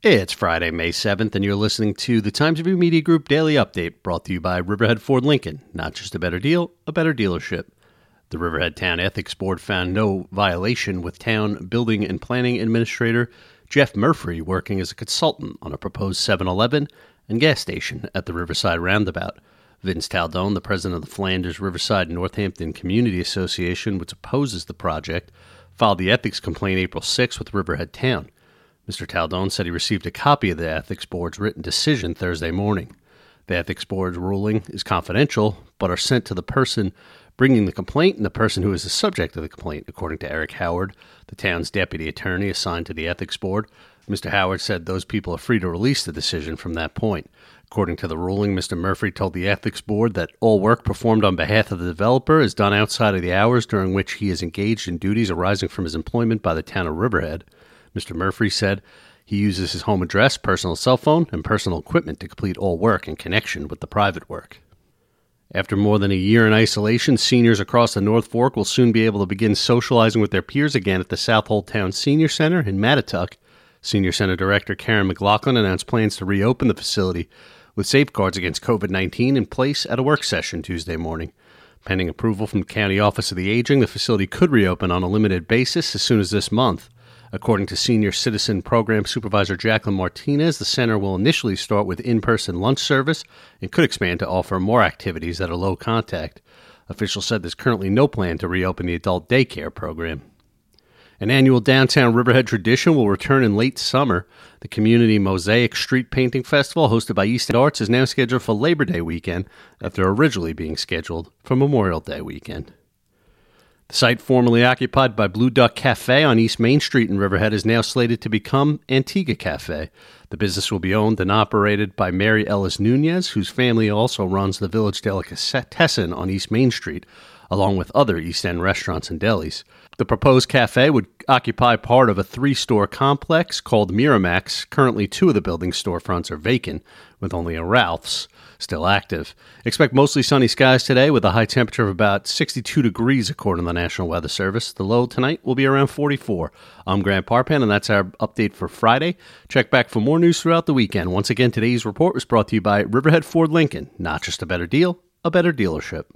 It's Friday, May 7th, and you're listening to the Times Review Media Group Daily Update brought to you by Riverhead Ford Lincoln. Not just a better deal, a better dealership. The Riverhead Town Ethics Board found no violation with Town Building and Planning Administrator Jeff Murphy working as a consultant on a proposed 7 Eleven and gas station at the Riverside Roundabout. Vince Taldone, the president of the Flanders Riverside Northampton Community Association, which opposes the project, filed the ethics complaint April 6 with Riverhead Town. Mr. Taldone said he received a copy of the Ethics Board's written decision Thursday morning. The Ethics Board's ruling is confidential, but are sent to the person bringing the complaint and the person who is the subject of the complaint, according to Eric Howard, the town's deputy attorney assigned to the Ethics Board. Mr. Howard said those people are free to release the decision from that point. According to the ruling, Mr. Murphy told the Ethics Board that all work performed on behalf of the developer is done outside of the hours during which he is engaged in duties arising from his employment by the town of Riverhead. Mr. Murphy said he uses his home address, personal cell phone, and personal equipment to complete all work in connection with the private work. After more than a year in isolation, seniors across the North Fork will soon be able to begin socializing with their peers again at the Southold Town Senior Center in Mattituck. Senior Center Director Karen McLaughlin announced plans to reopen the facility with safeguards against COVID 19 in place at a work session Tuesday morning. Pending approval from the County Office of the Aging, the facility could reopen on a limited basis as soon as this month. According to Senior Citizen Program Supervisor Jacqueline Martinez, the center will initially start with in person lunch service and could expand to offer more activities that are low contact. Officials said there's currently no plan to reopen the adult daycare program. An annual downtown Riverhead tradition will return in late summer. The Community Mosaic Street Painting Festival, hosted by East End Arts, is now scheduled for Labor Day weekend after originally being scheduled for Memorial Day weekend. The site formerly occupied by Blue Duck Cafe on East Main Street in Riverhead is now slated to become Antigua Cafe. The business will be owned and operated by Mary Ellis Nunez, whose family also runs the Village Delicatessen on East Main Street, along with other East End restaurants and delis. The proposed cafe would occupy part of a three store complex called Miramax. Currently, two of the building's storefronts are vacant, with only a Ralph's still active. Expect mostly sunny skies today with a high temperature of about 62 degrees, according to the National Weather Service. The low tonight will be around 44. I'm Grant Parpan, and that's our update for Friday. Check back for more news throughout the weekend. Once again, today's report was brought to you by Riverhead Ford Lincoln. Not just a better deal, a better dealership.